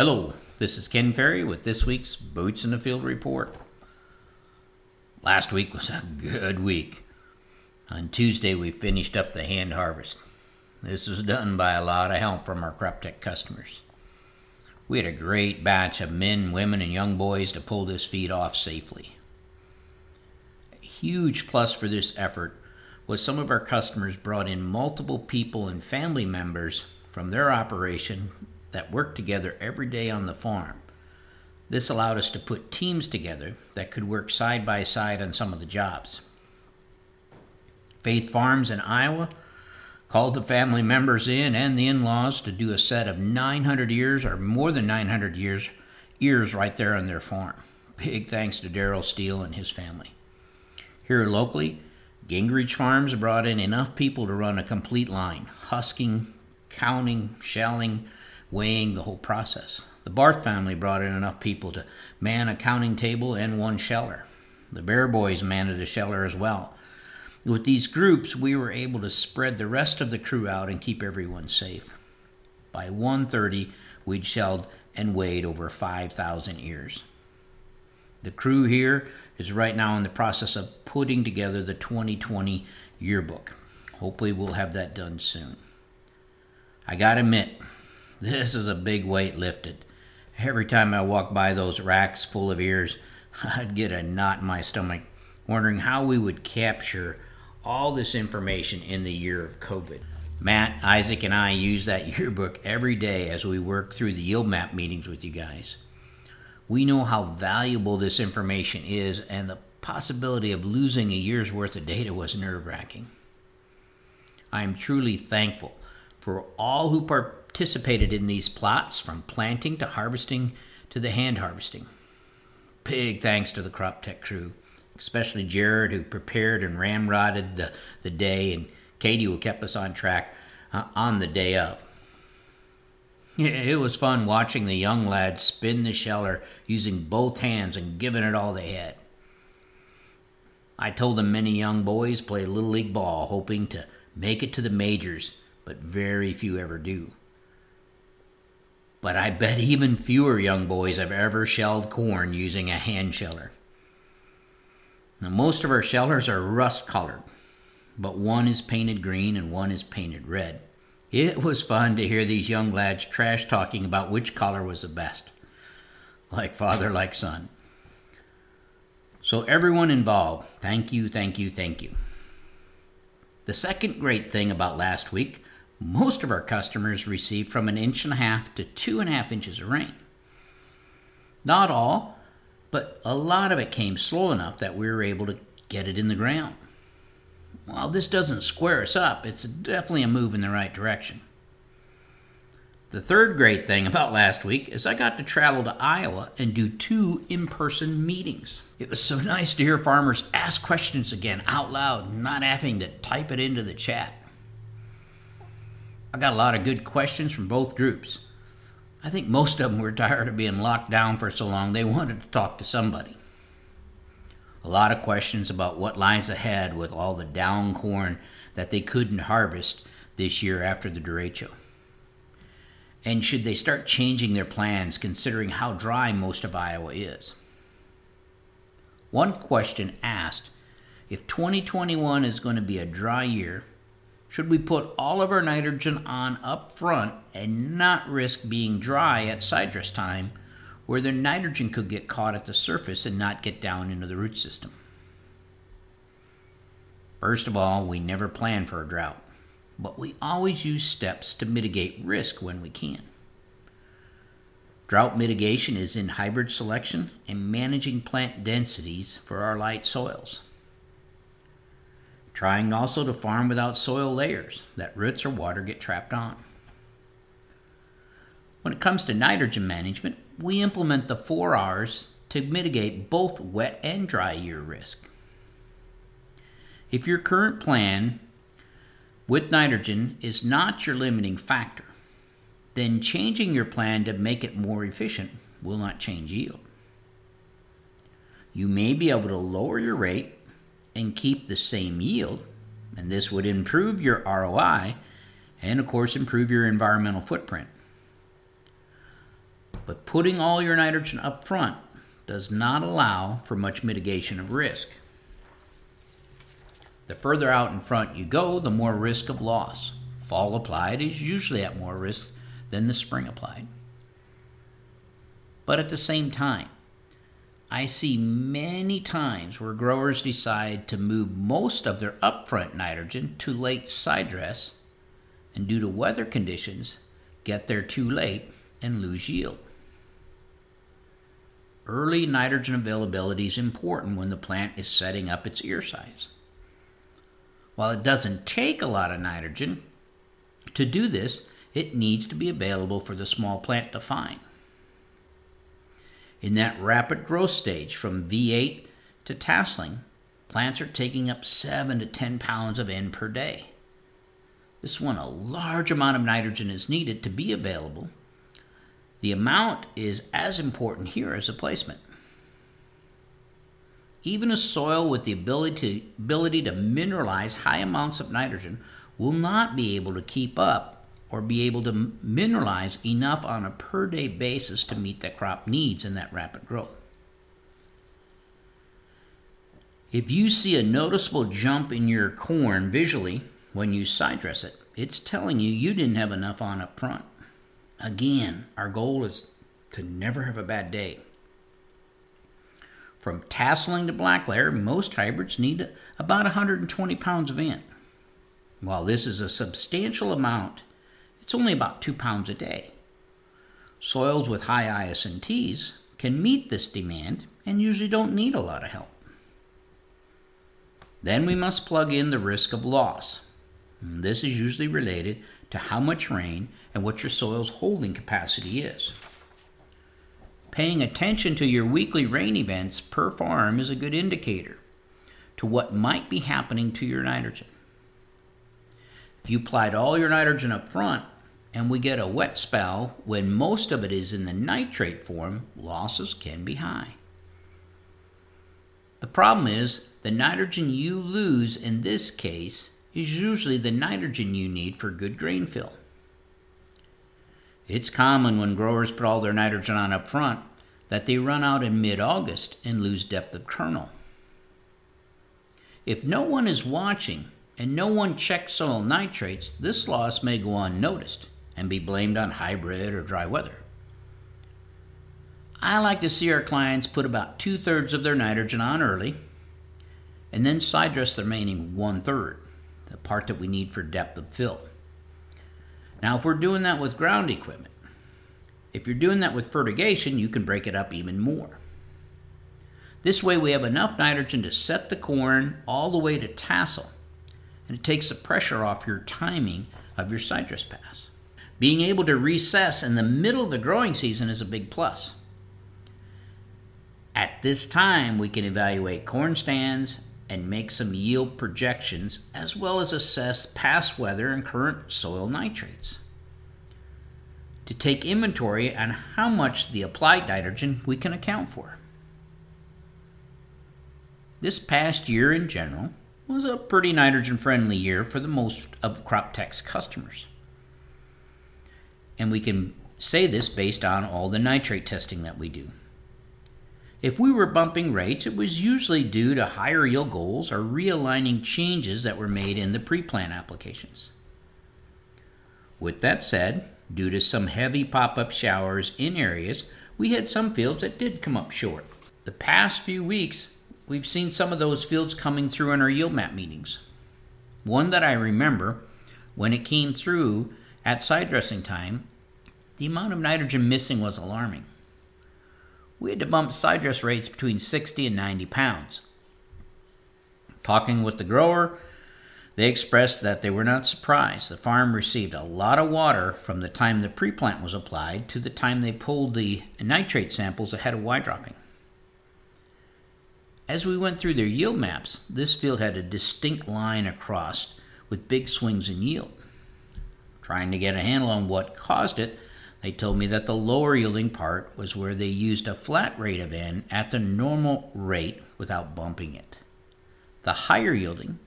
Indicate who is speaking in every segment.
Speaker 1: Hello, this is Ken Ferrie with this week's Boots in the Field report. Last week was a good week. On Tuesday, we finished up the hand harvest. This was done by a lot of help from our CropTech customers. We had a great batch of men, women, and young boys to pull this feed off safely. A huge plus for this effort was some of our customers brought in multiple people and family members from their operation that worked together every day on the farm. This allowed us to put teams together that could work side by side on some of the jobs. Faith Farms in Iowa called the family members in and the in laws to do a set of 900 ears or more than 900 years ears right there on their farm. Big thanks to Daryl Steele and his family. Here locally, Gingrich Farms brought in enough people to run a complete line, husking, counting, shelling, weighing the whole process. The Barth family brought in enough people to man a counting table and one sheller. The Bear Boys manned a sheller as well. With these groups, we were able to spread the rest of the crew out and keep everyone safe. By 1:30, we'd shelled and weighed over 5,000 ears. The crew here is right now in the process of putting together the 2020 yearbook. Hopefully, we'll have that done soon. I gotta admit, this is a big weight lifted. Every time I walk by those racks full of ears, I'd get a knot in my stomach, wondering how we would capture all this information in the year of COVID. Matt, Isaac, and I use that yearbook every day as we work through the yield map meetings with you guys. We know how valuable this information is, and the possibility of losing a year's worth of data was nerve wracking. I am truly thankful for all who participated in these plots from planting to harvesting to the hand harvesting. Big thanks to the CropTech crew, especially Jared, who prepared and ramrodded the, the day, and Katie, who kept us on track uh, on the day of. It was fun watching the young lads spin the sheller using both hands and giving it all they had. I told them many young boys play little league ball, hoping to make it to the majors but very few ever do. But I bet even fewer young boys have ever shelled corn using a hand sheller. Now, most of our shellers are rust colored, but one is painted green and one is painted red. It was fun to hear these young lads trash talking about which color was the best. Like father, like son. So, everyone involved, thank you, thank you, thank you. The second great thing about last week most of our customers received from an inch and a half to two and a half inches of rain. Not all, but a lot of it came slow enough that we were able to get it in the ground. While this doesn't square us up, it's definitely a move in the right direction. The third great thing about last week is I got to travel to Iowa and do two in person meetings. It was so nice to hear farmers ask questions again out loud, not having to type it into the chat. I got a lot of good questions from both groups. I think most of them were tired of being locked down for so long they wanted to talk to somebody. A lot of questions about what lies ahead with all the down corn that they couldn't harvest this year after the derecho. And should they start changing their plans considering how dry most of Iowa is? One question asked if 2021 is going to be a dry year should we put all of our nitrogen on up front and not risk being dry at side dress time where the nitrogen could get caught at the surface and not get down into the root system? First of all, we never plan for a drought, but we always use steps to mitigate risk when we can. Drought mitigation is in hybrid selection and managing plant densities for our light soils trying also to farm without soil layers that roots or water get trapped on. When it comes to nitrogen management, we implement the 4 R's to mitigate both wet and dry year risk. If your current plan with nitrogen is not your limiting factor, then changing your plan to make it more efficient will not change yield. You may be able to lower your rate and keep the same yield, and this would improve your ROI and, of course, improve your environmental footprint. But putting all your nitrogen up front does not allow for much mitigation of risk. The further out in front you go, the more risk of loss. Fall applied is usually at more risk than the spring applied. But at the same time, I see many times where growers decide to move most of their upfront nitrogen to late side dress and due to weather conditions get there too late and lose yield. Early nitrogen availability is important when the plant is setting up its ear size. While it doesn't take a lot of nitrogen, to do this, it needs to be available for the small plant to find. In that rapid growth stage from V8 to tasseling, plants are taking up 7 to 10 pounds of N per day. This is when a large amount of nitrogen is needed to be available. The amount is as important here as the placement. Even a soil with the ability to, ability to mineralize high amounts of nitrogen will not be able to keep up or be able to mineralize enough on a per day basis to meet the crop needs in that rapid growth. If you see a noticeable jump in your corn visually when you side dress it, it's telling you you didn't have enough on up front. Again, our goal is to never have a bad day. From tasseling to black layer, most hybrids need about 120 pounds of N. While this is a substantial amount, it's only about 2 pounds a day. Soils with high ISNTs can meet this demand and usually don't need a lot of help. Then we must plug in the risk of loss. This is usually related to how much rain and what your soil's holding capacity is. Paying attention to your weekly rain events per farm is a good indicator to what might be happening to your nitrogen. If you applied all your nitrogen up front and we get a wet spell when most of it is in the nitrate form, losses can be high. The problem is the nitrogen you lose in this case is usually the nitrogen you need for good grain fill. It's common when growers put all their nitrogen on up front that they run out in mid August and lose depth of kernel. If no one is watching and no one checks soil nitrates, this loss may go unnoticed and be blamed on hybrid or dry weather. I like to see our clients put about two thirds of their nitrogen on early and then side dress the remaining one third, the part that we need for depth of fill. Now, if we're doing that with ground equipment, if you're doing that with fertigation, you can break it up even more. This way, we have enough nitrogen to set the corn all the way to tassel, and it takes the pressure off your timing of your side dress pass. Being able to recess in the middle of the growing season is a big plus. At this time, we can evaluate corn stands and make some yield projections as well as assess past weather and current soil nitrates. To take inventory on how much the applied nitrogen we can account for. This past year in general was a pretty nitrogen friendly year for the most of CropTech's customers. And we can say this based on all the nitrate testing that we do. If we were bumping rates, it was usually due to higher yield goals or realigning changes that were made in the pre plant applications. With that said, due to some heavy pop up showers in areas, we had some fields that did come up short. The past few weeks, we've seen some of those fields coming through in our yield map meetings. One that I remember, when it came through at side dressing time, the amount of nitrogen missing was alarming we had to bump side dress rates between 60 and 90 pounds. Talking with the grower, they expressed that they were not surprised. The farm received a lot of water from the time the pre-plant was applied to the time they pulled the nitrate samples ahead of Y dropping. As we went through their yield maps, this field had a distinct line across with big swings in yield. Trying to get a handle on what caused it, they told me that the lower yielding part was where they used a flat rate of N at the normal rate without bumping it. The higher yielding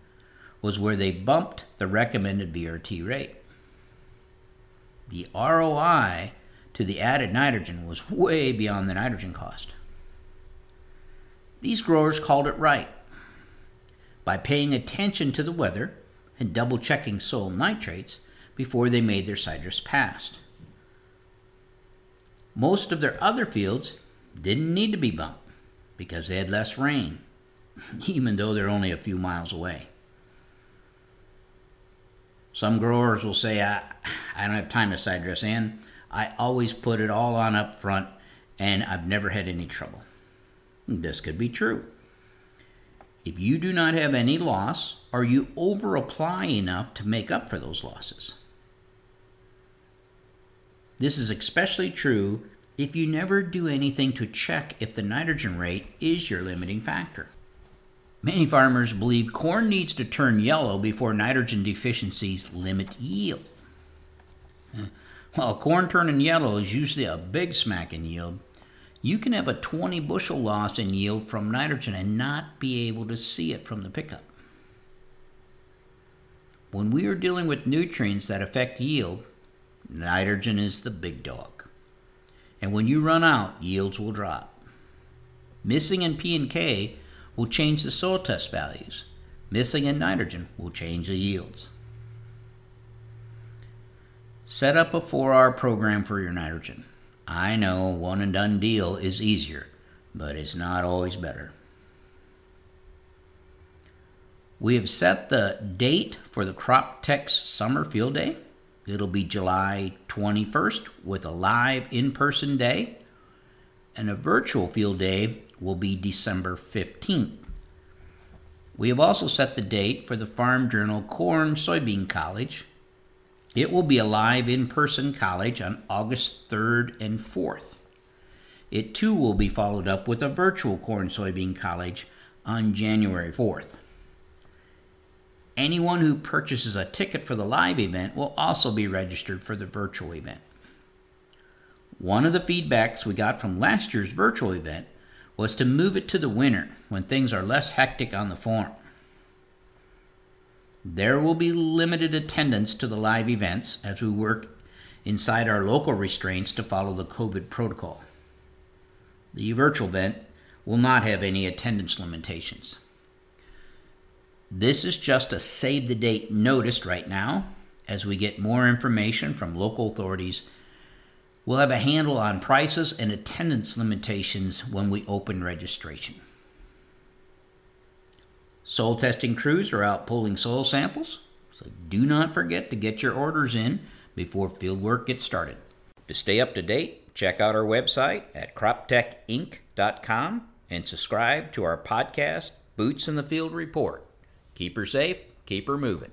Speaker 1: was where they bumped the recommended VRT rate. The ROI to the added nitrogen was way beyond the nitrogen cost. These growers called it right. By paying attention to the weather and double checking soil nitrates before they made their side dress pass. Most of their other fields didn't need to be bumped because they had less rain, even though they're only a few miles away. Some growers will say, I, I don't have time to side dress in. I always put it all on up front and I've never had any trouble. This could be true. If you do not have any loss, or you over apply enough to make up for those losses. This is especially true if you never do anything to check if the nitrogen rate is your limiting factor. Many farmers believe corn needs to turn yellow before nitrogen deficiencies limit yield. While corn turning yellow is usually a big smack in yield, you can have a 20 bushel loss in yield from nitrogen and not be able to see it from the pickup. When we are dealing with nutrients that affect yield, nitrogen is the big dog. And when you run out, yields will drop. Missing in P and K will change the soil test values. Missing in nitrogen will change the yields. Set up a 4R program for your nitrogen. I know one and done deal is easier, but it's not always better. We have set the date for the Crop CropTech Summer Field Day. It'll be July 21st with a live in person day, and a virtual field day will be December 15th. We have also set the date for the Farm Journal Corn Soybean College it will be a live in person college on August 3rd and 4th. It too will be followed up with a virtual corn soybean college on January 4th. Anyone who purchases a ticket for the live event will also be registered for the virtual event. One of the feedbacks we got from last year's virtual event was to move it to the winter when things are less hectic on the farm. There will be limited attendance to the live events as we work inside our local restraints to follow the COVID protocol. The virtual event will not have any attendance limitations. This is just a save the date notice right now. As we get more information from local authorities, we'll have a handle on prices and attendance limitations when we open registration. Soil testing crews are out pulling soil samples, so do not forget to get your orders in before field work gets started. To stay up to date, check out our website at croptechinc.com and subscribe to our podcast, Boots in the Field Report. Keep her safe, keep her moving.